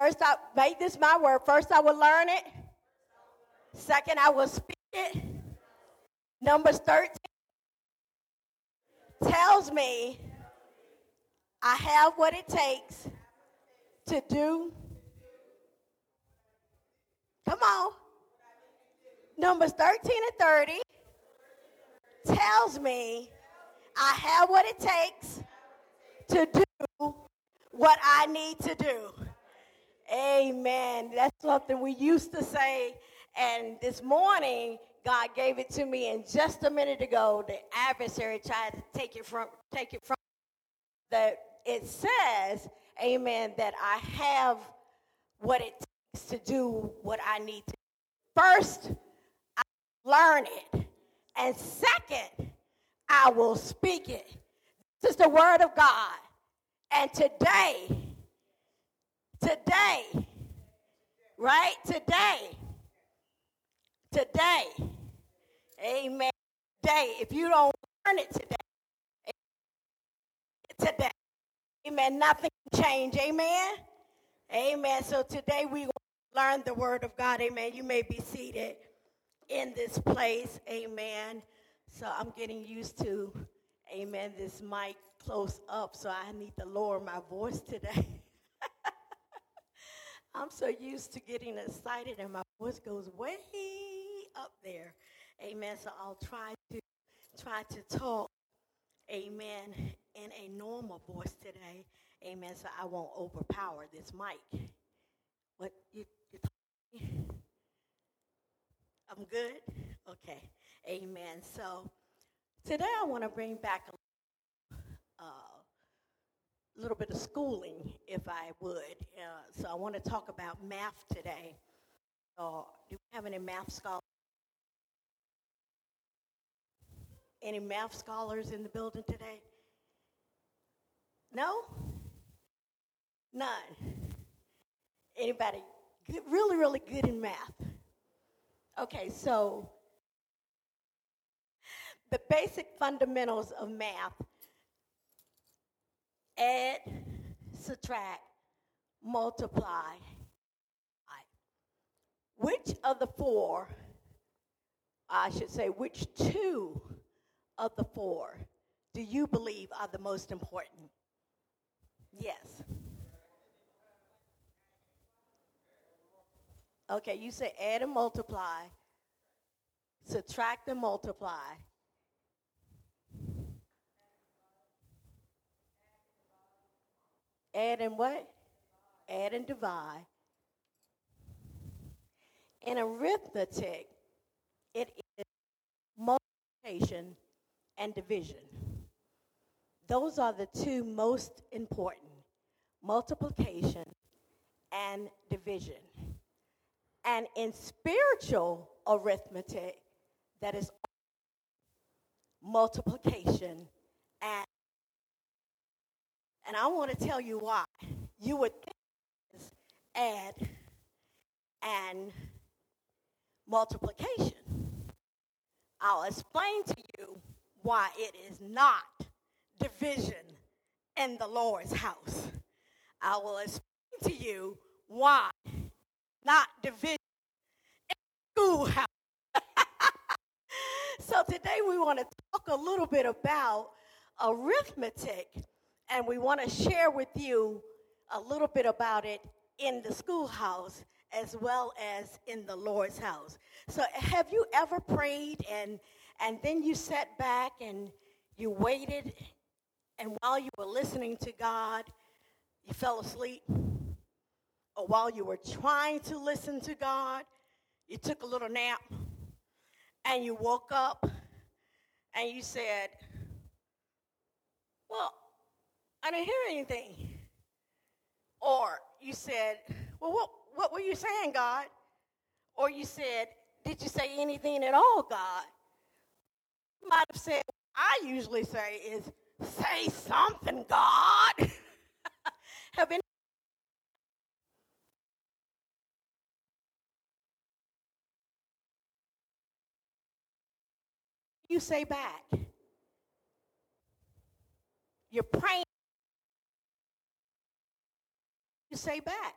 First, I make this my word. First, I will learn it. Second, I will speak it. Numbers 13 tells me I have what it takes to do. Come on. Numbers 13 and 30 tells me I have what it takes to do what I need to do. Amen. That's something we used to say. And this morning, God gave it to me. And just a minute ago, the adversary tried to take it from take it from that it says, Amen, that I have what it takes to do what I need to. First, I learn it. And second, I will speak it. This is the word of God. And today, today, right? Today, today, amen. Today, if you don't learn it today, today, amen, nothing can change, amen. Amen. So today we learn the word of God, amen. You may be seated in this place, amen. So I'm getting used to, amen, this mic close up, so I need to lower my voice today. I'm so used to getting excited, and my voice goes way up there. Amen. So I'll try to try to talk, amen, in a normal voice today. Amen. So I won't overpower this mic. What you, you? I'm good? Okay. Amen. So today I want to bring back a uh, little bit of schooling, if I would. Uh, so I want to talk about math today. Uh, do we have any math scholars? Any math scholars in the building today? No? None. Anybody good, really, really good in math? Okay, so the basic fundamentals of math add, subtract, multiply. Which of the four, I should say, which two of the four do you believe are the most important? Yes. Okay, you say add and multiply, subtract and multiply, Add and what? Add and divide. In arithmetic, it is multiplication and division. Those are the two most important multiplication and division. And in spiritual arithmetic, that is multiplication and and I want to tell you why. You would think add and multiplication. I'll explain to you why it is not division in the Lord's house. I will explain to you why not division in the schoolhouse. so today we want to talk a little bit about arithmetic and we want to share with you a little bit about it in the schoolhouse as well as in the Lord's house. So, have you ever prayed and and then you sat back and you waited, and while you were listening to God, you fell asleep? Or while you were trying to listen to God, you took a little nap and you woke up and you said, Well, I didn't hear anything. Or you said, Well, what, what were you saying, God? Or you said, Did you say anything at all, God? You might have said, I usually say is, Say something, God. have any you say back? You're praying you say back?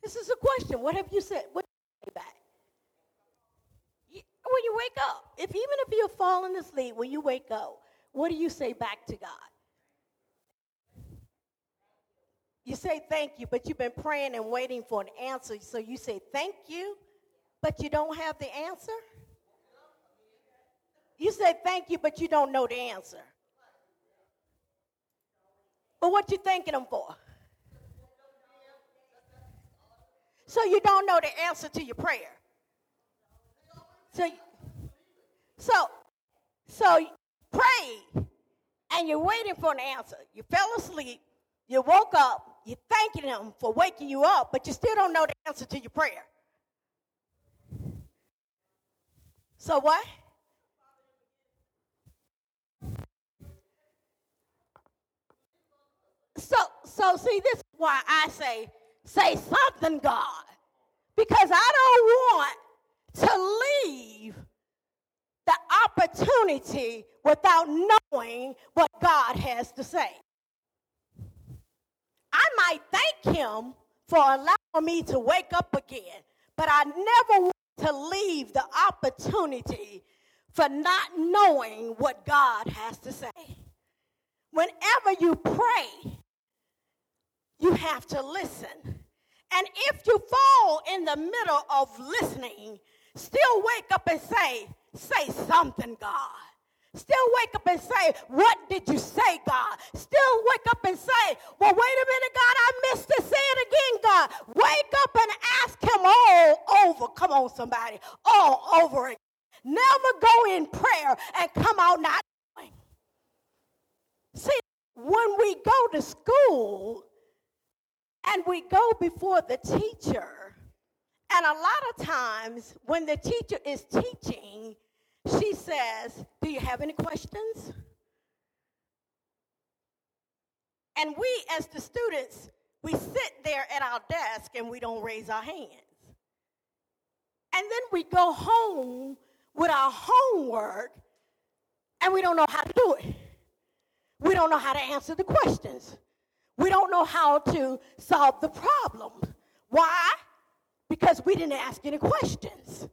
This is a question. What have you said? What you say back? when you wake up, if even if you're falling asleep, when you wake up, what do you say back to God? You say thank you, but you've been praying and waiting for an answer. So you say thank you, but you don't have the answer? You say thank you, but you don't know the answer. But what you thanking them for? So you don't know the answer to your prayer. So, so, so pray, and you're waiting for an answer. You fell asleep, you woke up, you're thanking him for waking you up, but you still don't know the answer to your prayer. So what? So, so see, this is why I say, say something, God, because I don't want to leave the opportunity without knowing what God has to say. I might thank Him for allowing me to wake up again, but I never want to leave the opportunity for not knowing what God has to say. Whenever you pray, you have to listen. And if you fall in the middle of listening, still wake up and say, say something, God. Still wake up and say, What did you say, God? Still wake up and say, Well, wait a minute, God, I missed it. Say it again, God. Wake up and ask Him all over. Come on, somebody. All over it. Never go in prayer and come out not knowing. See, when we go to school and we go before the teacher, and a lot of times when the teacher is teaching, she says, Do you have any questions? And we, as the students, we sit there at our desk and we don't raise our hands. And then we go home with our homework and we don't know how to do it. We don't know how to answer the questions. We don't know how to solve the problem. Why? Because we didn't ask any questions.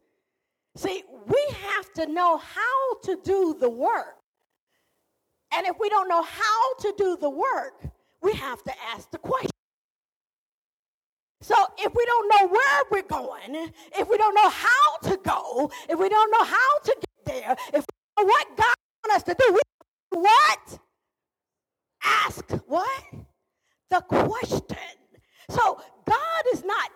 See, we have to know how to do the work. And if we don't know how to do the work, we have to ask the question. So if we don't know where we're going, if we don't know how to go, if we don't know how to get there, if we don't know what God wants us to do, we what? Ask what? The question. So God is not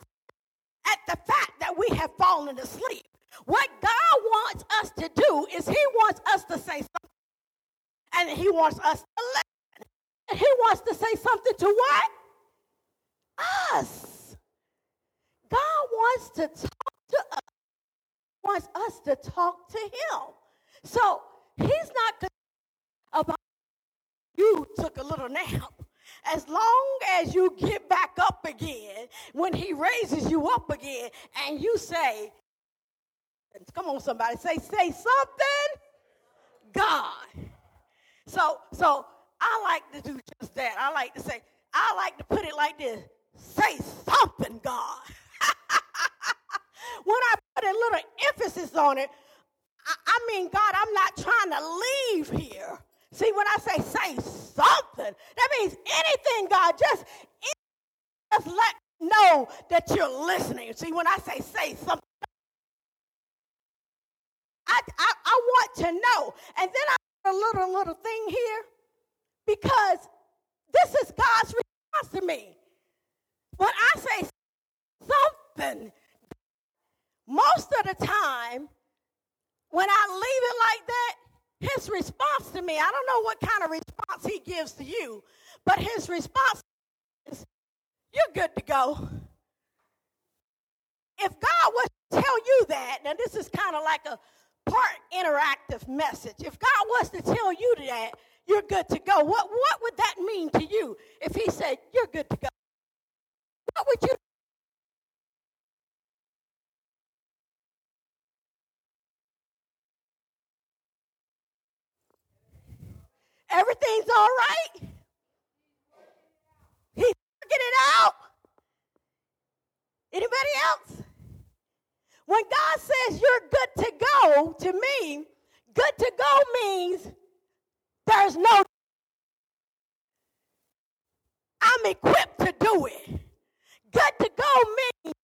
at the fact that we have fallen asleep. What God wants us to do is He wants us to say something. And He wants us to listen. And He wants to say something to what? Us. God wants to talk to us. He Wants us to talk to Him. So He's not about you took a little nap. As long as you get back up again, when He raises you up again, and you say, Come on, somebody. Say, say something. God. So, so I like to do just that. I like to say, I like to put it like this. Say something, God. when I put a little emphasis on it, I, mean, God, I'm not trying to leave here. See, when I say say something, that means anything, God, just, just let know that you're listening. See, when I say say something, I, I, I want to know. And then I a little little thing here because this is God's response to me. When I say something, most of the time, when I leave it like that, his response to me, I don't know what kind of response he gives to you, but his response is, You're good to go. If God was to tell you that, now this is kind of like a part interactive message. If God was to tell you that you're good to go, what, what would that mean to you if He said you're good to go? What would you Everything's all right? He's working it out. anybody else? When God says you're good to go to me, good to go means there's no I'm equipped to do it. Good to go means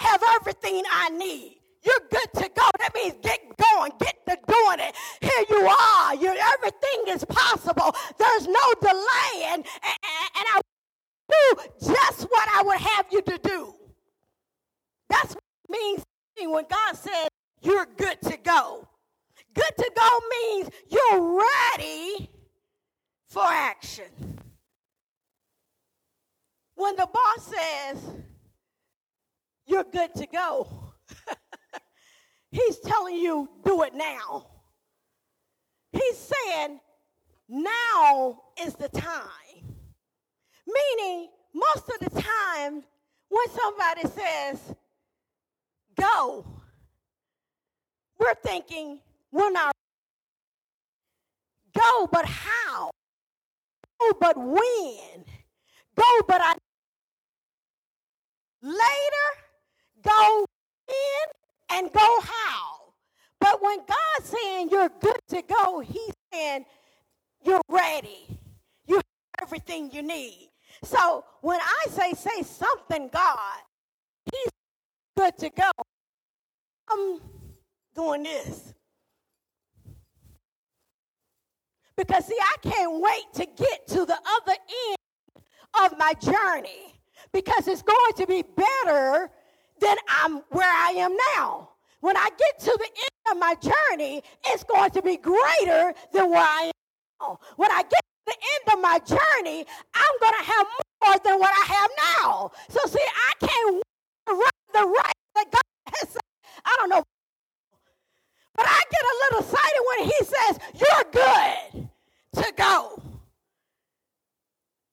have everything I need. You're good to go. That means get going, get to doing it. Here you are. You're, everything is possible. There's no delay, and, and, I do just what I would have you to do. That's what it means when God says you're good to go. Good to go means you're ready for action. When the boss says you're good to go, he's telling you do it now. He's saying now is the time. Meaning, most of the time, when somebody says go, we're thinking we're not go, but how? Go, but when? Go, but I later, go in and go how. But when God's saying you're good to go, He's saying you're ready. You have everything you need. So when I say say something, God, He's good to go. I'm doing this. Because see, I can't wait to get to the other end of my journey because it's going to be better than I'm where I am now. When I get to the end of my journey, it's going to be greater than where I am now. When I get to the end of my journey, I'm going to have more than what I have now. So see, I can't run the race that God has said. I don't know. But I get a little excited when he says, You're good to go.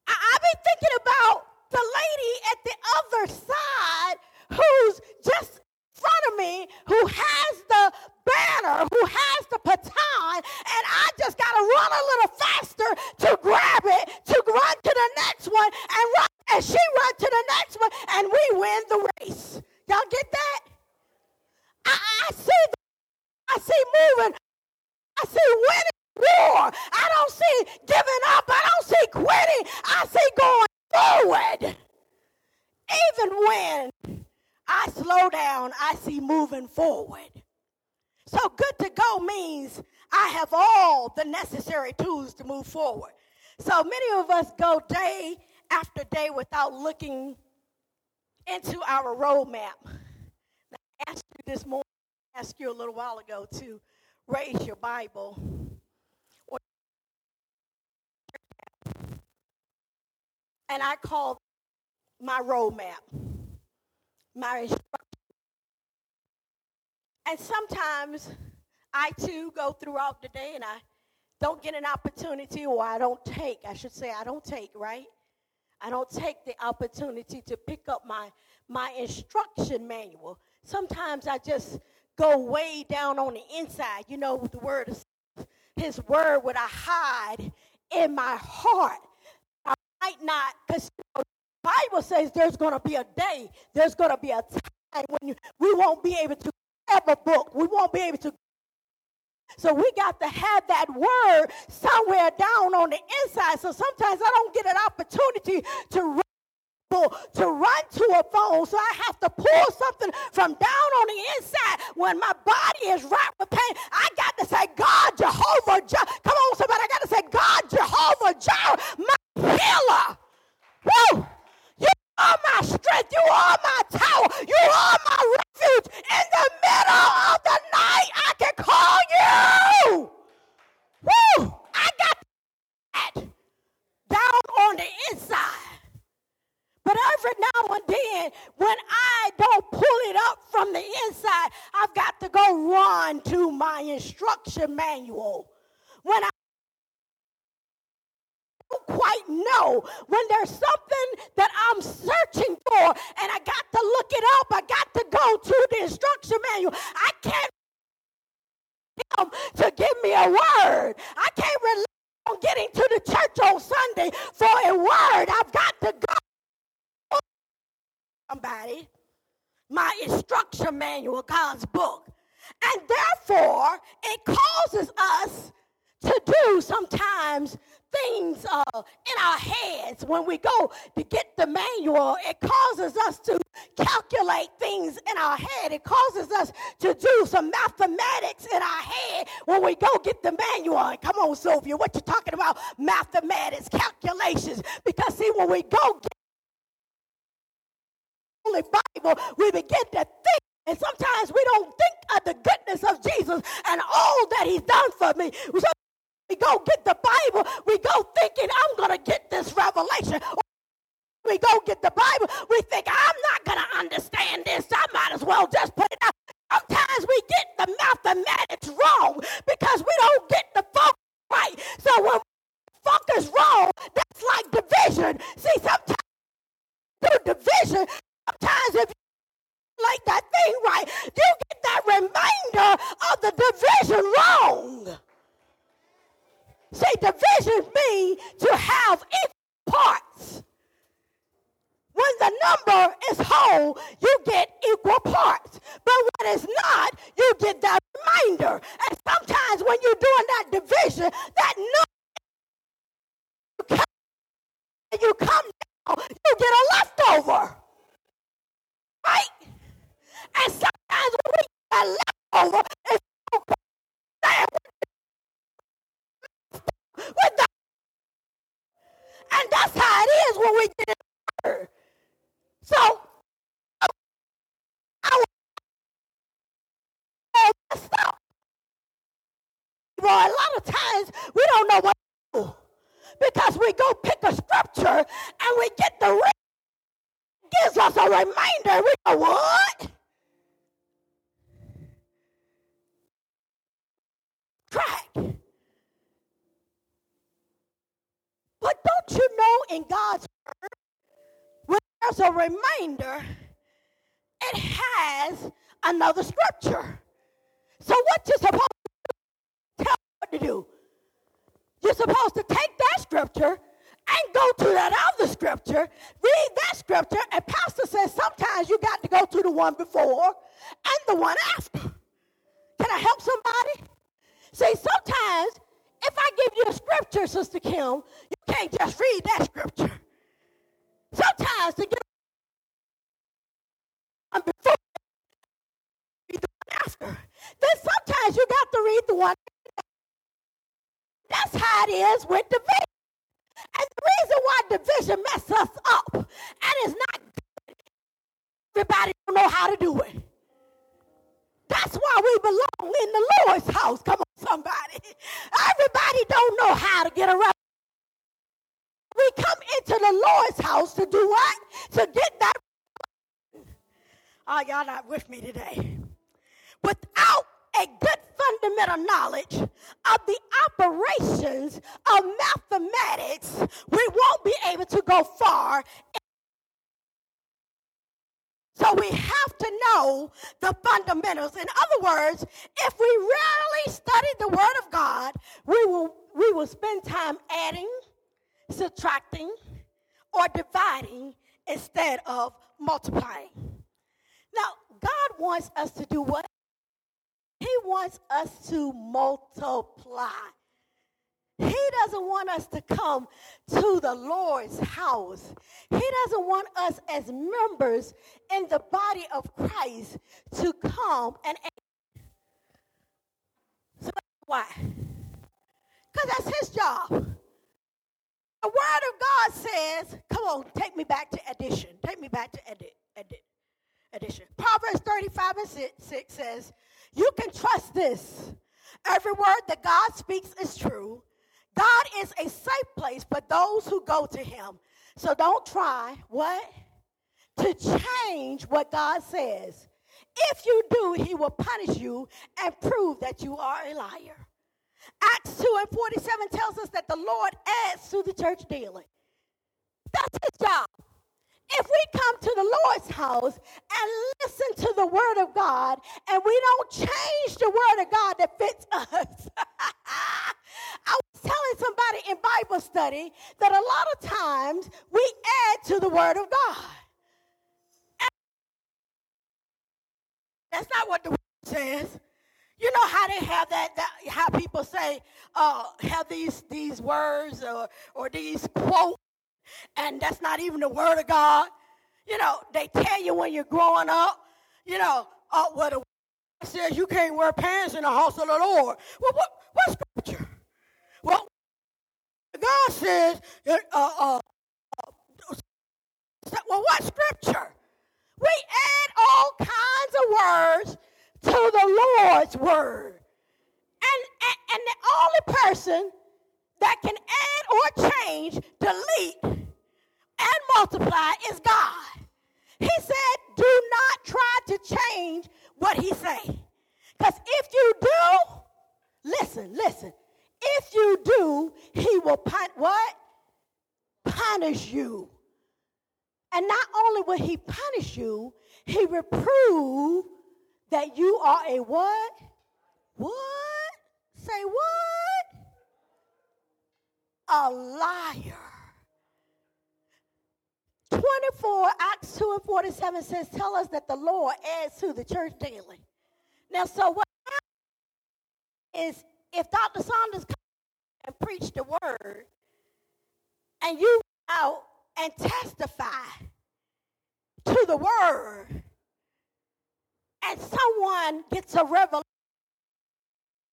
I, I be thinking about the lady at the other side who's just in front of me, who has the banner, who has the baton, and I just got to run a little faster to grab it, to run to the next one, and run, and she run to the next one, and we win the race. Y'all get that? I, I see, the, I see moving, I see winning war. I don't see giving up. I don't see quitting. I see going forward. Even when I slow down, I see moving forward. So good to go means I have all the necessary tools to move forward. So many of us go day after day without looking into our roadmap. Now, I asked you this morning, I asked you a little while ago to raise your Bible and I call my roadmap, instruction. And sometimes I too go throughout the day and I don't get an opportunity, or I don't take, I should say, I don't take, right? I don't take the opportunity to pick up my, my instruction manual. Sometimes I just go way down on the inside. You know, the word, of his word would I hide in my heart I might not, because you know, Bible says there's going to be a day, there's going to be a time when you, we won't be able to have a book. We won't be able to. So we got to have that word somewhere down on the inside. So sometimes I don't get an opportunity to to run to a phone, so I have to pull something from down on the inside when my body is racked with pain. I got to say, God, Jehovah, come on, somebody, I got to say, God, Jehovah, Jireh, my healer. Woo! Are my strength. You are my tower. You are my refuge. In the middle of the night, I can call you. Woo! I got that down on the inside. But every now and then, when I don't pull it up from the inside, I've got to go run to my instruction manual. When I quite know when there's something that I'm searching for and I got to look it up. I got to go to the instruction manual. I can't him to give me a word. I can't rely on getting to the church on Sunday for a word. I've got to go. Somebody. my instruction manual, God's book. And therefore, it causes us to do sometimes things uh, in our heads when we go to get the manual. It causes us to calculate things in our head. It causes us to do some mathematics in our head when we go get the manual. Come on, Sylvia, what you talking about? Mathematics, calculations. Because see, when we go get Holy Bible, we begin to think and sometimes we don't think of the goodness of Jesus and all that he's done for me. So we go get the Bible. We go thinking, I'm going to get this revelation. We go get the Bible. We think, I'm not going to understand this. I might as well just put it out. Sometimes we get the mathematics wrong because we don't get the focus right. So when focus wrong, that's like division. See, sometimes through division, sometimes if you like that thing right, you get that reminder of the division wrong. See, division means to have equal parts. When the number is whole, you get equal parts. But when it's not, you get that reminder. And sometimes when you're doing that division, that number, you come down, you get a leftover. Right? And sometimes when we get a leftover, it's with the and that's how it is when we get it. So I up. Well, a lot of times we don't know what to do because we go pick a scripture and we get the ring. Gives us a reminder. We go, what? Track. But don't you know in God's word, when there's a reminder, it has another scripture. So what you're supposed to tell what to do? You're supposed to take that scripture and go to that other scripture, read that scripture, and pastor says sometimes you got to go to the one before and the one after. Can I help somebody? See, sometimes if I give you a scripture, Sister Kim, you can't just read that scripture. Sometimes to get one before read the one after. Then sometimes you got to read the one. That's how it is with division. And the reason why division messes us up and it's not good, everybody don't know how to do it. That's why we belong in the Lord's house. Come on, somebody. Everybody don't know how to get around. We come into the Lord's house to do what? To get that. Oh, y'all not with me today. Without a good fundamental knowledge of the operations of mathematics, we won't be able to go far so we have to know the fundamentals. In other words, if we really study the Word of God, we will, we will spend time adding, subtracting, or dividing instead of multiplying. Now, God wants us to do what? He wants us to multiply. He doesn't want us to come to the Lord's house. He doesn't want us as members in the body of Christ to come and so why? Because that's his job. The word of God says, come on, take me back to addition. Take me back to edit, edit, addition. Proverbs 35 and 6 says, you can trust this. Every word that God speaks is true God is a safe place for those who go to him. So don't try what? To change what God says. If you do, he will punish you and prove that you are a liar. Acts 2 and 47 tells us that the Lord adds to the church daily. That's his job. If we come to the Lord's house and listen to the word of God and we don't change the word of God that fits us, I was telling somebody in Bible study that a lot of times we add to the word of God. That's not what the word says. You know how they have that, that how people say, uh, have these these words or or these quotes, and that's not even the word of God. You know, they tell you when you're growing up, you know, uh, what the word says you can't wear pants in the house of the Lord. Well, what, what scripture? Well, God says, uh, uh, uh, well, what scripture? We add all kinds of words to the Lord's word. And, and, and the only person that can add or change, delete, and multiply is God. He said, do not try to change what he say. Because if you do, listen, listen. If you do, he will pun- what? Punish you. And not only will he punish you, he reprove that you are a what? What? Say what? A liar. 24, Acts 2 and 47 says, Tell us that the Lord adds to the church daily. Now, so what is if Dr. Saunders comes and preach the word, and you out and testify to the word, and someone gets a revelation,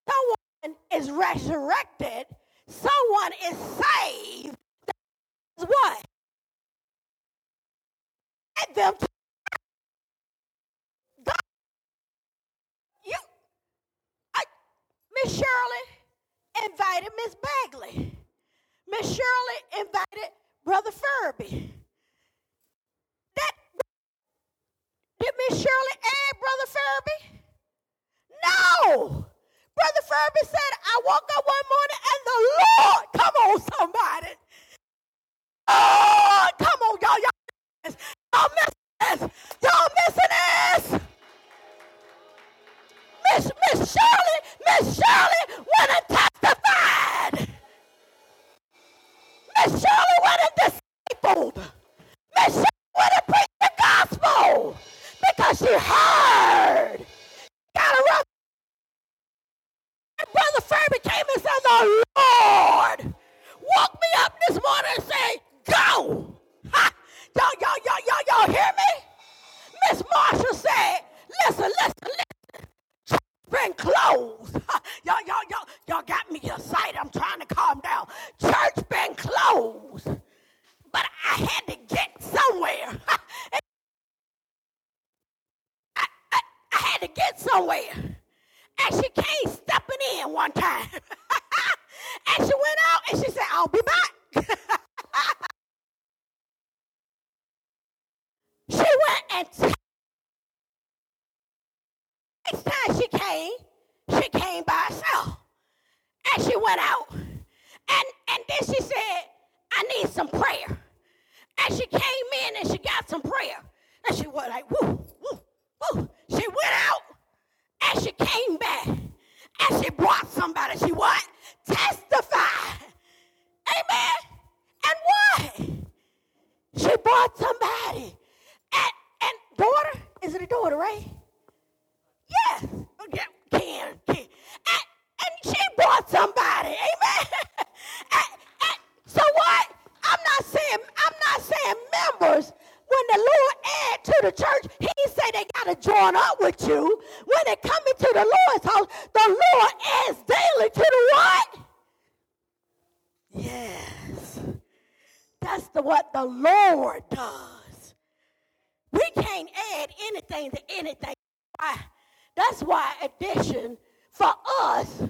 someone is resurrected, someone is saved, That's what? Get them to God. You, I, Miss Shirley invited Miss Bagley. Miss Shirley invited Brother Furby. Did Miss Shirley add Brother Furby? No. Brother Furby said, I woke up one morning and the Lord, come on, somebody. Oh, come on, y'all. Y'all, y'all missing this. Y'all missing this. Miss, Miss Shirley, Miss Shirley went and testified. Miss Shirley went and discipled. Miss Shirley went and preached the gospel because she heard. Got a rough. And Brother Furby came and said, The Lord woke me up this morning and say, Go. Ha! Y'all, y'all, y'all, y'all, y'all hear me? Miss Marshall said, Listen, listen, listen. Church been closed. Ha! Y'all, y'all, y'all, y'all got me excited. I'm trying to calm down. Church been closed. But I had to get somewhere. Ha! I had to get somewhere. And she came stepping in one time. and she went out and she said, I'll be back. she went and t- next time she came, she came by herself. And she went out. And, and then she said, I need some prayer. And she came in and she got some prayer. And she was like, woo, woo, woo. She went out and she came back and she brought somebody. She what? Testified. Amen. And what? She brought somebody. And, and daughter, is it a daughter, right? Yes. Okay. Ken, Ken. And, and she brought somebody. Amen. and, and so what? I'm not saying, I'm not saying members when the Lord add to the church, he say they got to join up with you. When they come into the Lord's house, the Lord adds daily to the what? Yes. That's the what the Lord does. We can't add anything to anything. That's why addition for us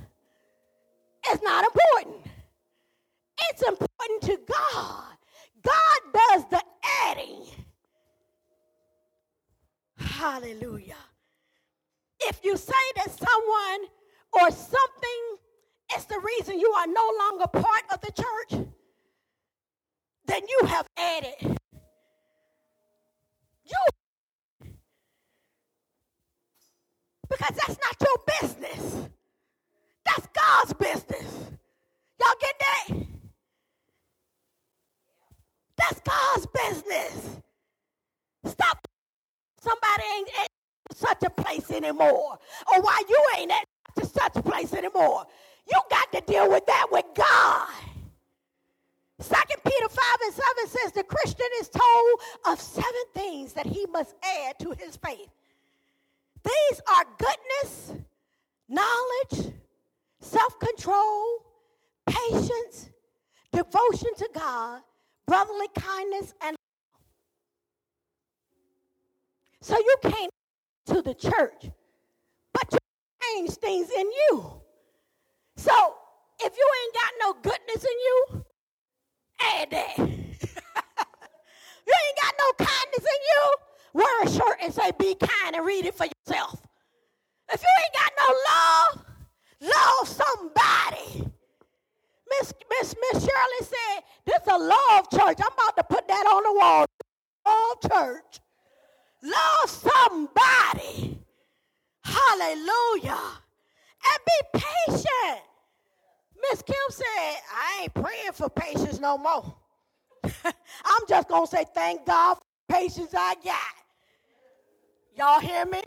is not important. It's important to God. God does the adding. Hallelujah. If you say that someone or something is the reason you are no longer part of the church, then you have added. You. Because that's not your business. That's God's business. Y'all get that? That's God's business. Stop somebody ain't at such a place anymore, or why you ain't at such a place anymore. You got to deal with that with God. Second Peter 5 and 7 says the Christian is told of seven things that he must add to his faith. These are goodness, knowledge, self control, patience, devotion to God, brotherly kindness, and so you came to the church, but you change things in you. So if you ain't got no goodness in you, add that. you ain't got no kindness in you, wear a shirt and say, be kind and read it for yourself. If you ain't got no love, love somebody. Miss Miss Miss Shirley said, this is a love of church. I'm about to put that on the wall. Love church. Love somebody. Hallelujah. And be patient. Miss Kim said, I ain't praying for patience no more. I'm just going to say, thank God for patience I got. Y'all hear me?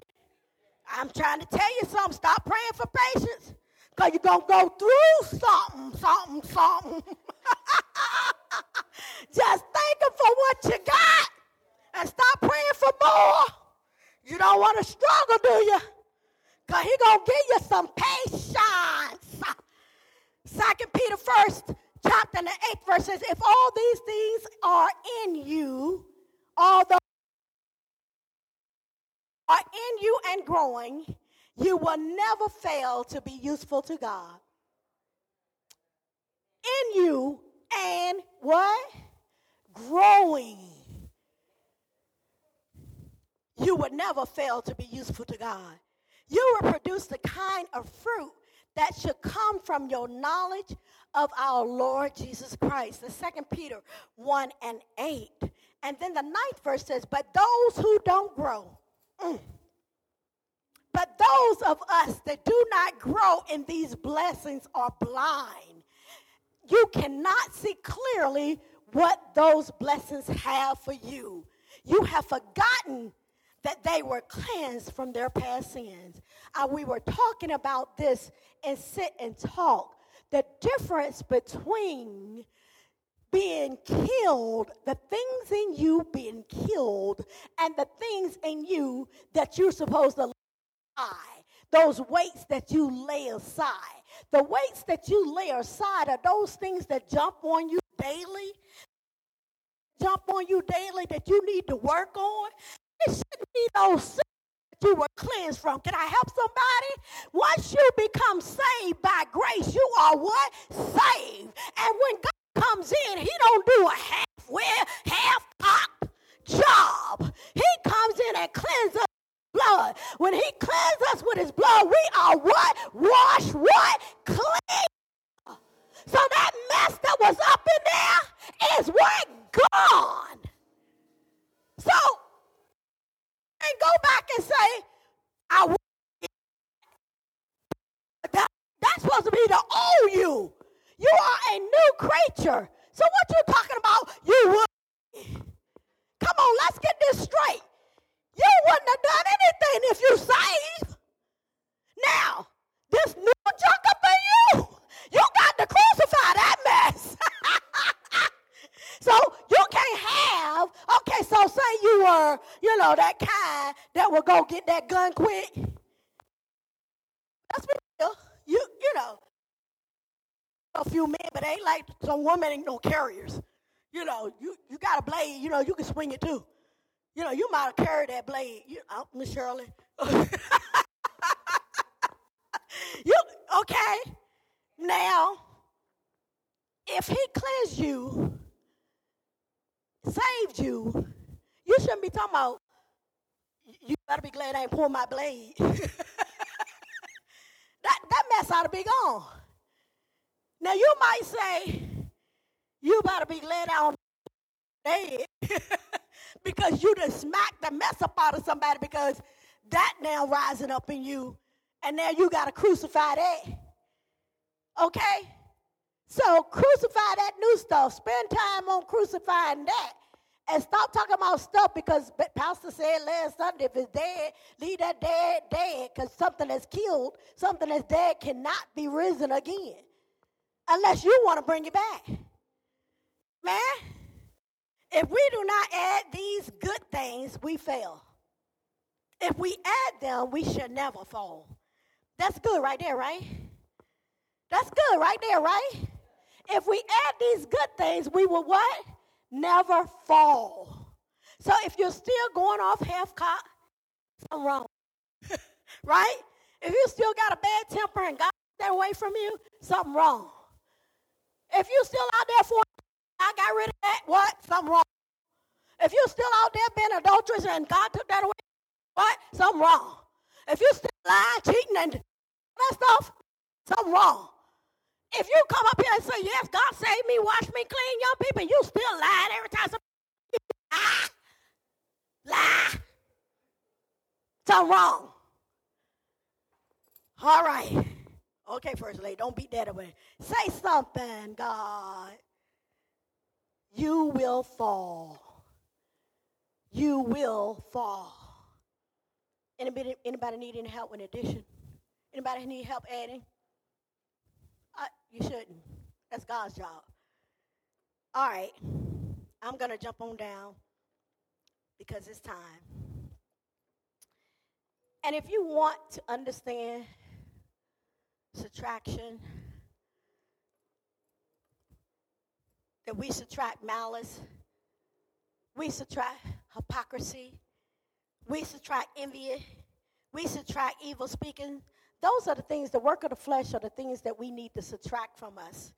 I'm trying to tell you something. Stop praying for patience because you're going to go through something, something, something. just thank Him for what you got and stop praying for more. You don't want to struggle, do you? Because He's going to give you some patience. Second Peter first chapter and the eighth verse says, if all these things are in you, all although are in you and growing, you will never fail to be useful to God. In you and what? Growing. You would never fail to be useful to God. You will produce the kind of fruit that should come from your knowledge of our Lord Jesus Christ. The second Peter 1 and 8. And then the ninth verse says, But those who don't grow, mm, but those of us that do not grow in these blessings are blind. You cannot see clearly what those blessings have for you. You have forgotten that they were cleansed from their past sins. And we were talking about this and sit and talk. The difference between being killed, the things in you being killed, and the things in you that you're supposed to lie. Those weights that you lay aside. The weights that you lay aside are those things that jump on you daily, jump on you daily that you need to work on. It shouldn't be those you were cleansed from. Can I help somebody? Once you become saved by grace, you are what? Saved. And when God comes in, he don't do a halfway, half-cocked job. He comes in and cleanses us blood. When he cleanses us with his blood, we are what? Washed what? Clean. So that mess that was up in there is what? Gone. So and go back and say, I will. That, that's supposed to be the old you. You are a new creature. So what you talking about? You would. Come on, let's get this straight. You wouldn't have done anything if you saved. Now, this new junk up in you, you got to crucify that mess. So you can't have, okay, so say you were, you know, that kind that will go get that gun quick. That's real. You, you know, a few men, but ain't like some women ain't no carriers. You know, you, you got a blade, you know, you can swing it too. You know, you might have carried that blade. You, oh, Miss Shirley. you, okay. Now, if he cleansed you saved you, you shouldn't be talking about, you better be glad I ain't pulled my blade. that, that mess ought to be gone. Now you might say, you better be glad I don't dead because you just smacked the mess up out of somebody because that now rising up in you and now you got to crucify that. Okay? So crucify that new stuff. Spend time on crucifying that And stop talking about stuff because Pastor said last Sunday, if it's dead, leave that dead dead because something that's killed, something that's dead cannot be risen again unless you want to bring it back. Man, if we do not add these good things, we fail. If we add them, we should never fall. That's good right there, right? That's good right there, right? If we add these good things, we will what? Never fall. So if you're still going off half cocked, something wrong. right? If you still got a bad temper and God that away from you, something wrong. If you still out there for I got rid of that, what? Something wrong. If you're still out there being adulterous and God took that away, what? Something wrong. If you still lying, cheating, and that stuff, something wrong. If you come up here and say, yes, God saved me, wash me clean, young people, you still lying every time somebody lie. Lie. Something wrong. All right. Okay, First Lady, don't beat that away. Say something, God. You will fall. You will fall. Anybody, anybody need any help in addition? Anybody need help adding? You shouldn't. That's God's job. All right. I'm going to jump on down because it's time. And if you want to understand subtraction, that we subtract malice, we subtract hypocrisy, we subtract envy, we subtract evil speaking, those are the things, the work of the flesh are the things that we need to subtract from us.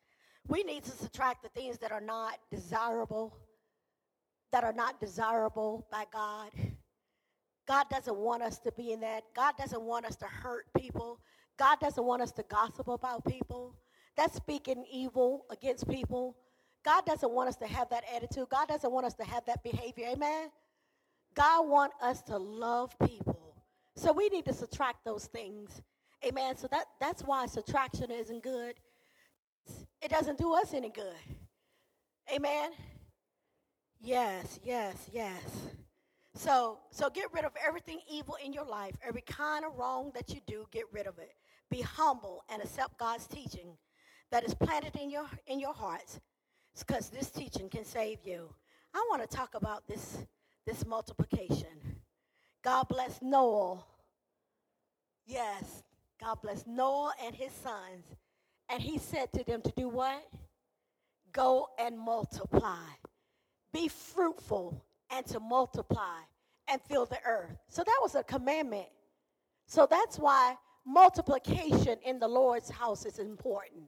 We need to subtract the things that are not desirable, that are not desirable by God. God doesn't want us to be in that. God doesn't want us to hurt people. God doesn't want us to gossip about people. That's speaking evil against people. God doesn't want us to have that attitude. God doesn't want us to have that behavior. Amen? God wants us to love people. So we need to subtract those things Amen. So that, that's why subtraction isn't good. It doesn't do us any good. Amen. Yes, yes, yes. So so get rid of everything evil in your life, every kind of wrong that you do, get rid of it. Be humble and accept God's teaching that is planted in your in your hearts because this teaching can save you. I want to talk about this this multiplication. God bless Noah. Yes, God bless Noah and his sons. And he said to them to do what? Go and multiply. Be fruitful and to multiply and fill the earth. So that was a commandment. So that's why multiplication in the Lord's house is important.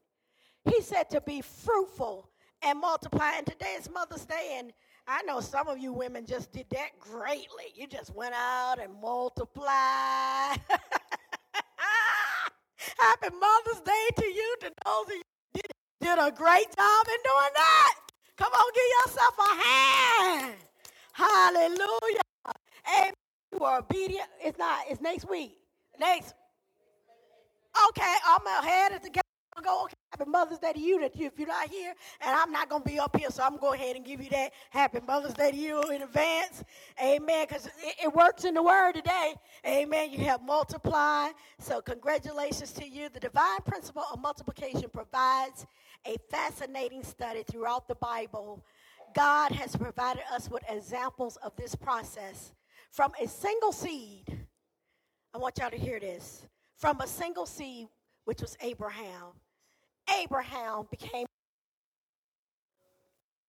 He said to be fruitful and multiply. And today is Mother's Day, and I know some of you women just did that greatly. You just went out and multiplied. Happy Mother's Day to you, to those of you did, did a great job in doing that. Come on, give yourself a hand. Hallelujah. Amen. You are obedient. It's not, it's next week. Next. Okay, I'm ahead of the game. I'll go, okay, happy Mother's Day to you that you, if you're not here, and I'm not going to be up here, so I'm going to go ahead and give you that happy Mother's Day to you in advance. Amen, because it, it, works in the Word today. Amen, you have multiply. So congratulations to you. The divine principle of multiplication provides a fascinating study throughout the Bible. God has provided us with examples of this process. From a single seed, I want y'all to hear this. From a single seed, which was Abraham, Abraham became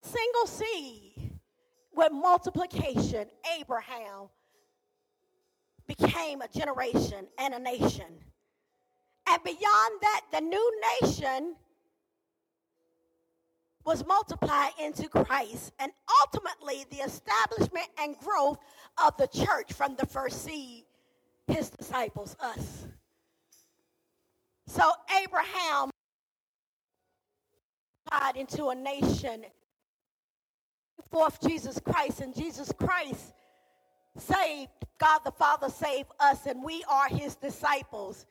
single seed with multiplication. Abraham became a generation and a nation. And beyond that, the new nation was multiplied into Christ and ultimately the establishment and growth of the church from the first seed, his disciples, us. So Abraham God into a nation forth Jesus Christ and Jesus Christ saved God the Father saved us and we are his disciples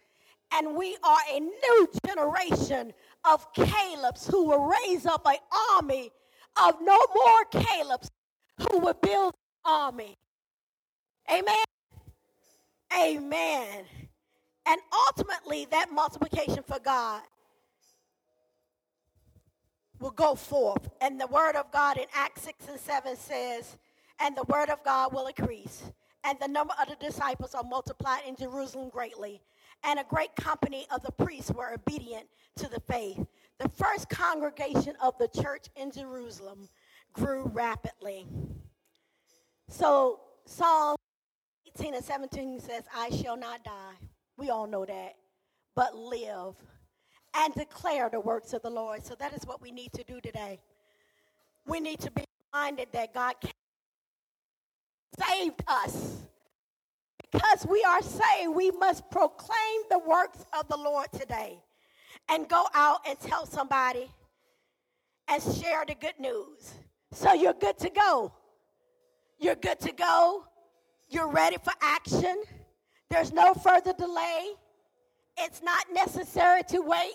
and we are a new generation of Caleb's who will raise up an army of no more Caleb's who will build an army. Amen. Amen. And ultimately, that multiplication for God will go forth. And the word of God in Acts 6 and 7 says, And the word of God will increase, and the number of the disciples are multiplied in Jerusalem greatly. And a great company of the priests were obedient to the faith. The first congregation of the church in Jerusalem grew rapidly. So, Psalm 18 and 17 says, I shall not die. We all know that, but live and declare the works of the Lord. So that is what we need to do today. We need to be reminded that God saved us. Because we are saved, we must proclaim the works of the Lord today and go out and tell somebody and share the good news. So you're good to go. You're good to go. You're ready for action. There's no further delay. It's not necessary to wait.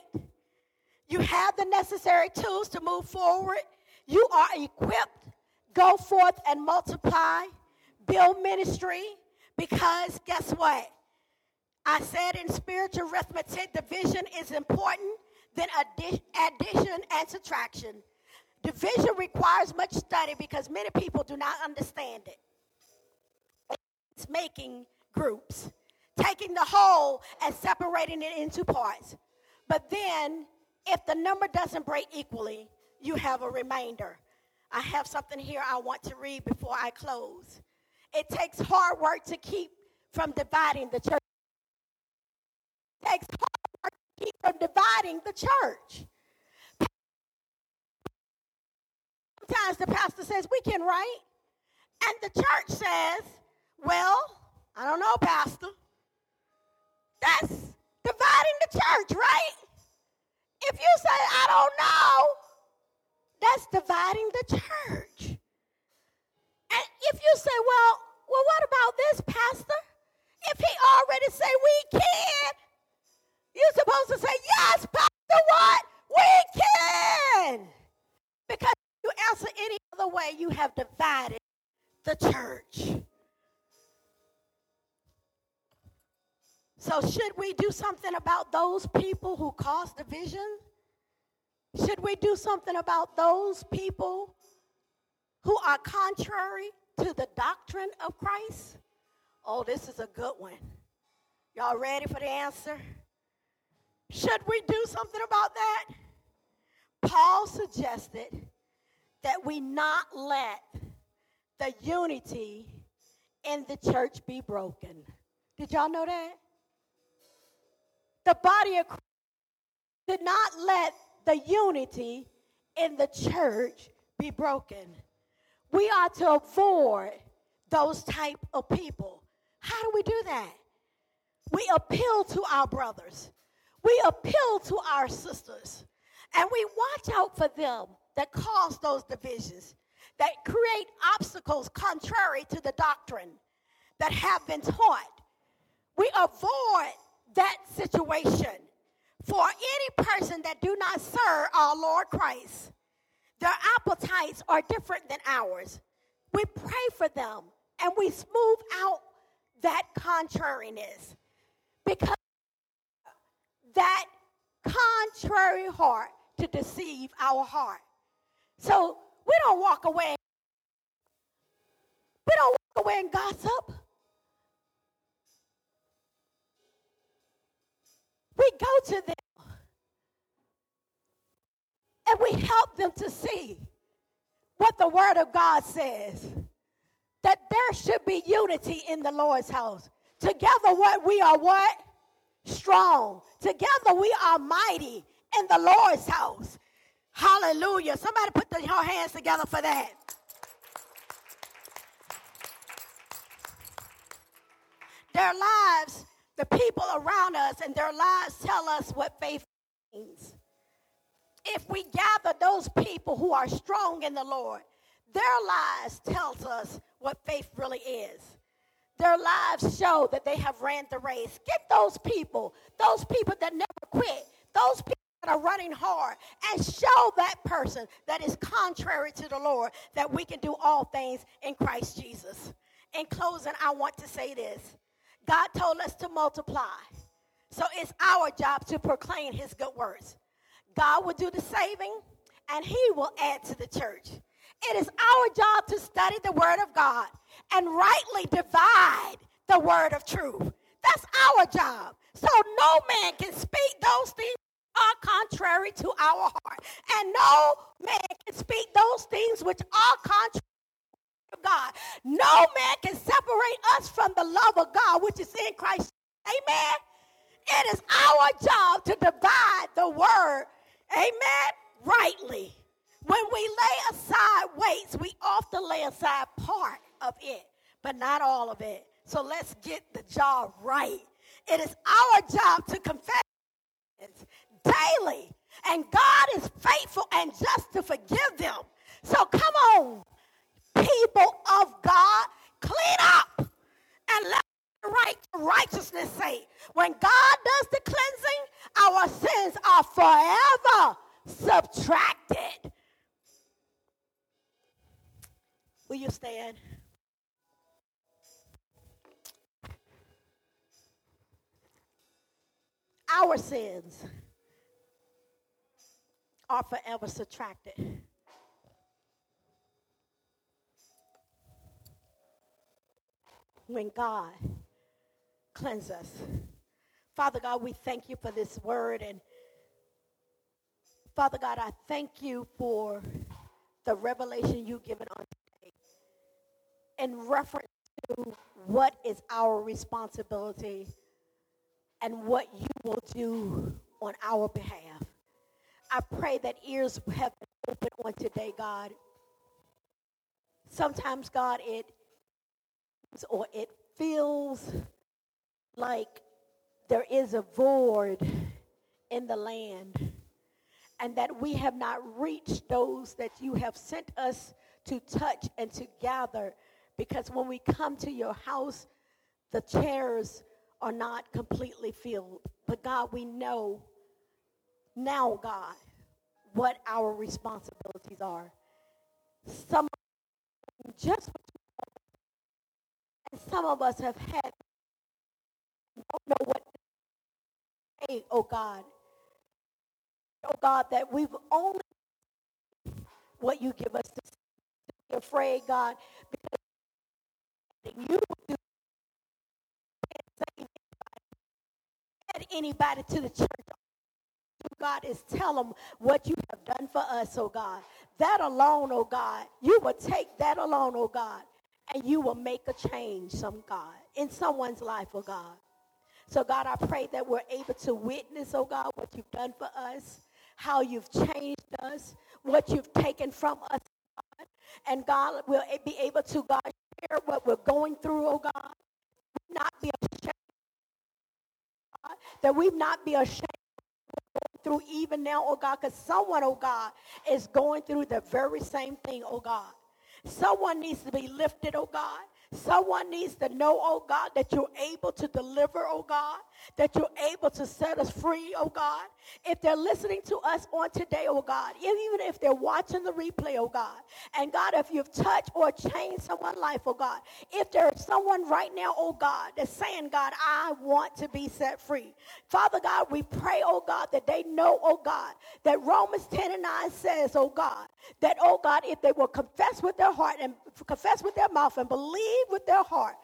You have the necessary tools to move forward. You are equipped. Go forth and multiply. Build ministry. Because guess what? I said in spiritual arithmetic, division is important than addition and subtraction. Division requires much study because many people do not understand it. It's making groups taking the whole and separating it into parts. But then, if the number doesn't break equally, you have a remainder. I have something here I want to read before I close. It takes hard work to keep from dividing the church. It takes hard work to keep from dividing the church. Sometimes the pastor says, We can write. And the church says, Well, I don't know, Pastor. That's dividing the church, right? If you say, I don't know, that's dividing the church. And if you say, well, well, what about this, Pastor? If he already say we can, you're supposed to say, yes, Pastor, what? We can. Because if you answer any other way, you have divided the church. So, should we do something about those people who cause division? Should we do something about those people who are contrary to the doctrine of Christ? Oh, this is a good one. Y'all ready for the answer? Should we do something about that? Paul suggested that we not let the unity in the church be broken. Did y'all know that? The body of Christ did not let the unity in the church be broken. We are to avoid those type of people. How do we do that? We appeal to our brothers. We appeal to our sisters. And we watch out for them that cause those divisions, that create obstacles contrary to the doctrine that have been taught. We avoid that situation for any person that do not serve our Lord Christ. Their appetites are different than ours. We pray for them and we smooth out that contrariness because that contrary heart to deceive our heart. So we don't walk away. We don't walk away and gossip. We go to them and we help them to see what the Word of God says that there should be unity in the Lord's house. Together, what we are what? Strong. Together, we are mighty in the Lord's house. Hallelujah. Somebody put the, your hands together for that. Their lives the people around us and their lives tell us what faith means. If we gather those people who are strong in the Lord, their lives tells us what faith really is. Their lives show that they have ran the race. Get those people, those people that never quit, those people that are running hard and show that person that is contrary to the Lord that we can do all things in Christ Jesus. In closing, I want to say this God told us to multiply. So it's our job to proclaim his good words. God will do the saving and he will add to the church. It is our job to study the word of God and rightly divide the word of truth. That's our job. So no man can speak those things are contrary to our heart. And no man can speak those things which are contrary to God. No man can separate us from the love of God which is in Christ. Amen. It is our job to divide the word, amen, rightly. When we lay aside weights, we often lay aside part of it, but not all of it. So let's get the job right. It is our job to confess daily. And God is faithful and just to forgive them. So come on, people of God, clean up and let right righteousness say. When God does the cleansing, our sins are forever subtracted. Will you stand? Our sins are forever subtracted. When God cleanses us. Father God, we thank you for this word. And Father God, I thank you for the revelation you've given on today in reference to what is our responsibility and what you will do on our behalf. I pray that ears have been open on today, God. Sometimes, God, it or it feels like there is a void in the land and that we have not reached those that you have sent us to touch and to gather because when we come to your house the chairs are not completely filled but god we know now, God, what our responsibilities are. Some just and some of us have had don't know what to say, oh God. Oh God, that we've only what you give us to, be afraid, God, because you do anybody, Add anybody to the church God, is tell them what you have done for us, oh God. That alone, oh God, you will take that alone, oh God, and you will make a change, some God, in someone's life, oh God. So, God, I pray that we're able to witness, oh God, what you've done for us, how you've changed us, what you've taken from us, God. And God will be able to, God, share what we're going through, oh God. Not be ashamed, God, that we not be ashamed through even now, oh God, because someone, oh God, is going through the very same thing, oh God. Someone needs to be lifted, oh God. Someone needs to know, oh God, that you're able to deliver, oh God, that you're able to set us free, oh God. If they're listening to us on today, oh God, even if they're watching the replay, oh God, and God, if you've touched or changed someone's life, oh God, if there's someone right now, oh God, that's saying, God, I want to be set free. Father God, we pray, oh God, that they know, oh God, that Romans 10 and 9 says, oh God, that, oh God, if they will confess with their heart and confess with their mouth and believe with their heart,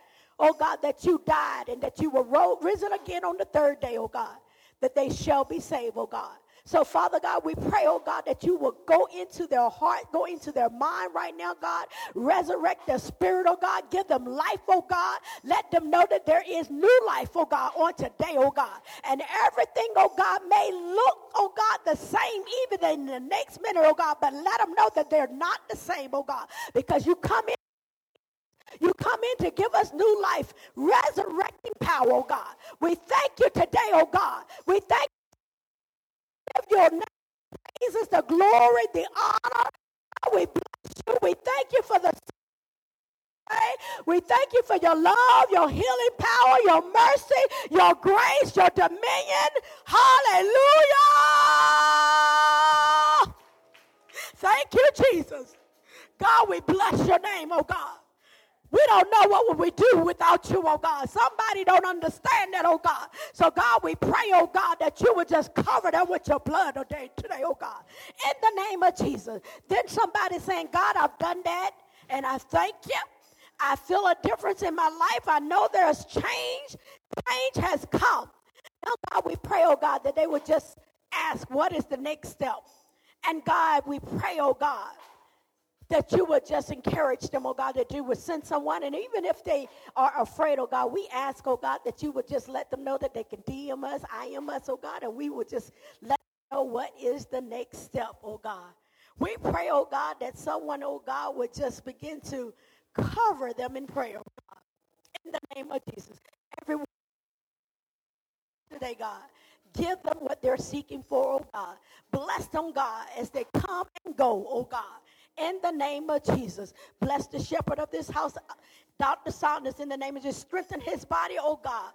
oh God, that you died and that you were risen again on the third day, oh God, that they shall be saved, oh God. So, Father God, we pray, oh God, that you will go into their heart, go into their mind right now, God. Resurrect their spirit, oh God. Give them life, oh God. Let them know that there is new life, oh God, on today, oh God. And everything, oh God, may look, oh God, the same even in the next minute, oh God, but let them know that they're not the same, oh God, because you come in you come in to give us new life, resurrecting power, oh God. We thank you today, oh God. We thank you for your name. Jesus, the glory, the honor. We bless you. We thank you for the We thank you for your love, your healing power, your mercy, your grace, your dominion. Hallelujah. Thank you, Jesus. God, we bless your name, oh God. We don't know what would we do without you, oh God. Somebody don't understand that, oh God. So God, we pray, oh God, that you would just cover them with your blood today, today, oh God. In the name of Jesus. Then somebody saying, God, I've done that, and I thank you. I feel a difference in my life. I know there's change. Change has come. Now, God, we pray, oh God, that they would just ask, what is the next step? And God, we pray, oh God, that you would just encourage them, oh God, that you would send someone. And even if they are afraid, oh God, we ask, oh God, that you would just let them know that they can DM us, IM us, oh God, and we would just let them know what is the next step, oh God. We pray, oh God, that someone, oh God, would just begin to cover them in prayer, oh God. In the name of Jesus. Everyone today, God. Give them what they're seeking for, oh God. Bless them, God, as they come and go, oh God in the name of Jesus. Bless the shepherd of this house, Dr. Saunders, in the name of Jesus. Strengthen his body, oh God.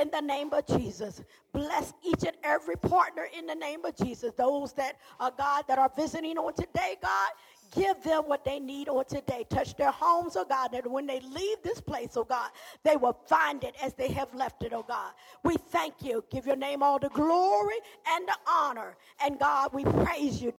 In the name of Jesus. Bless each and every partner in the name of Jesus. Those that are, God, that are visiting on today, God, give them what they need on today. Touch their homes, oh God, that when they leave this place, oh God, they will find it as they have left it, oh God. We thank you. Give your name all the glory and the honor. And God, we praise you.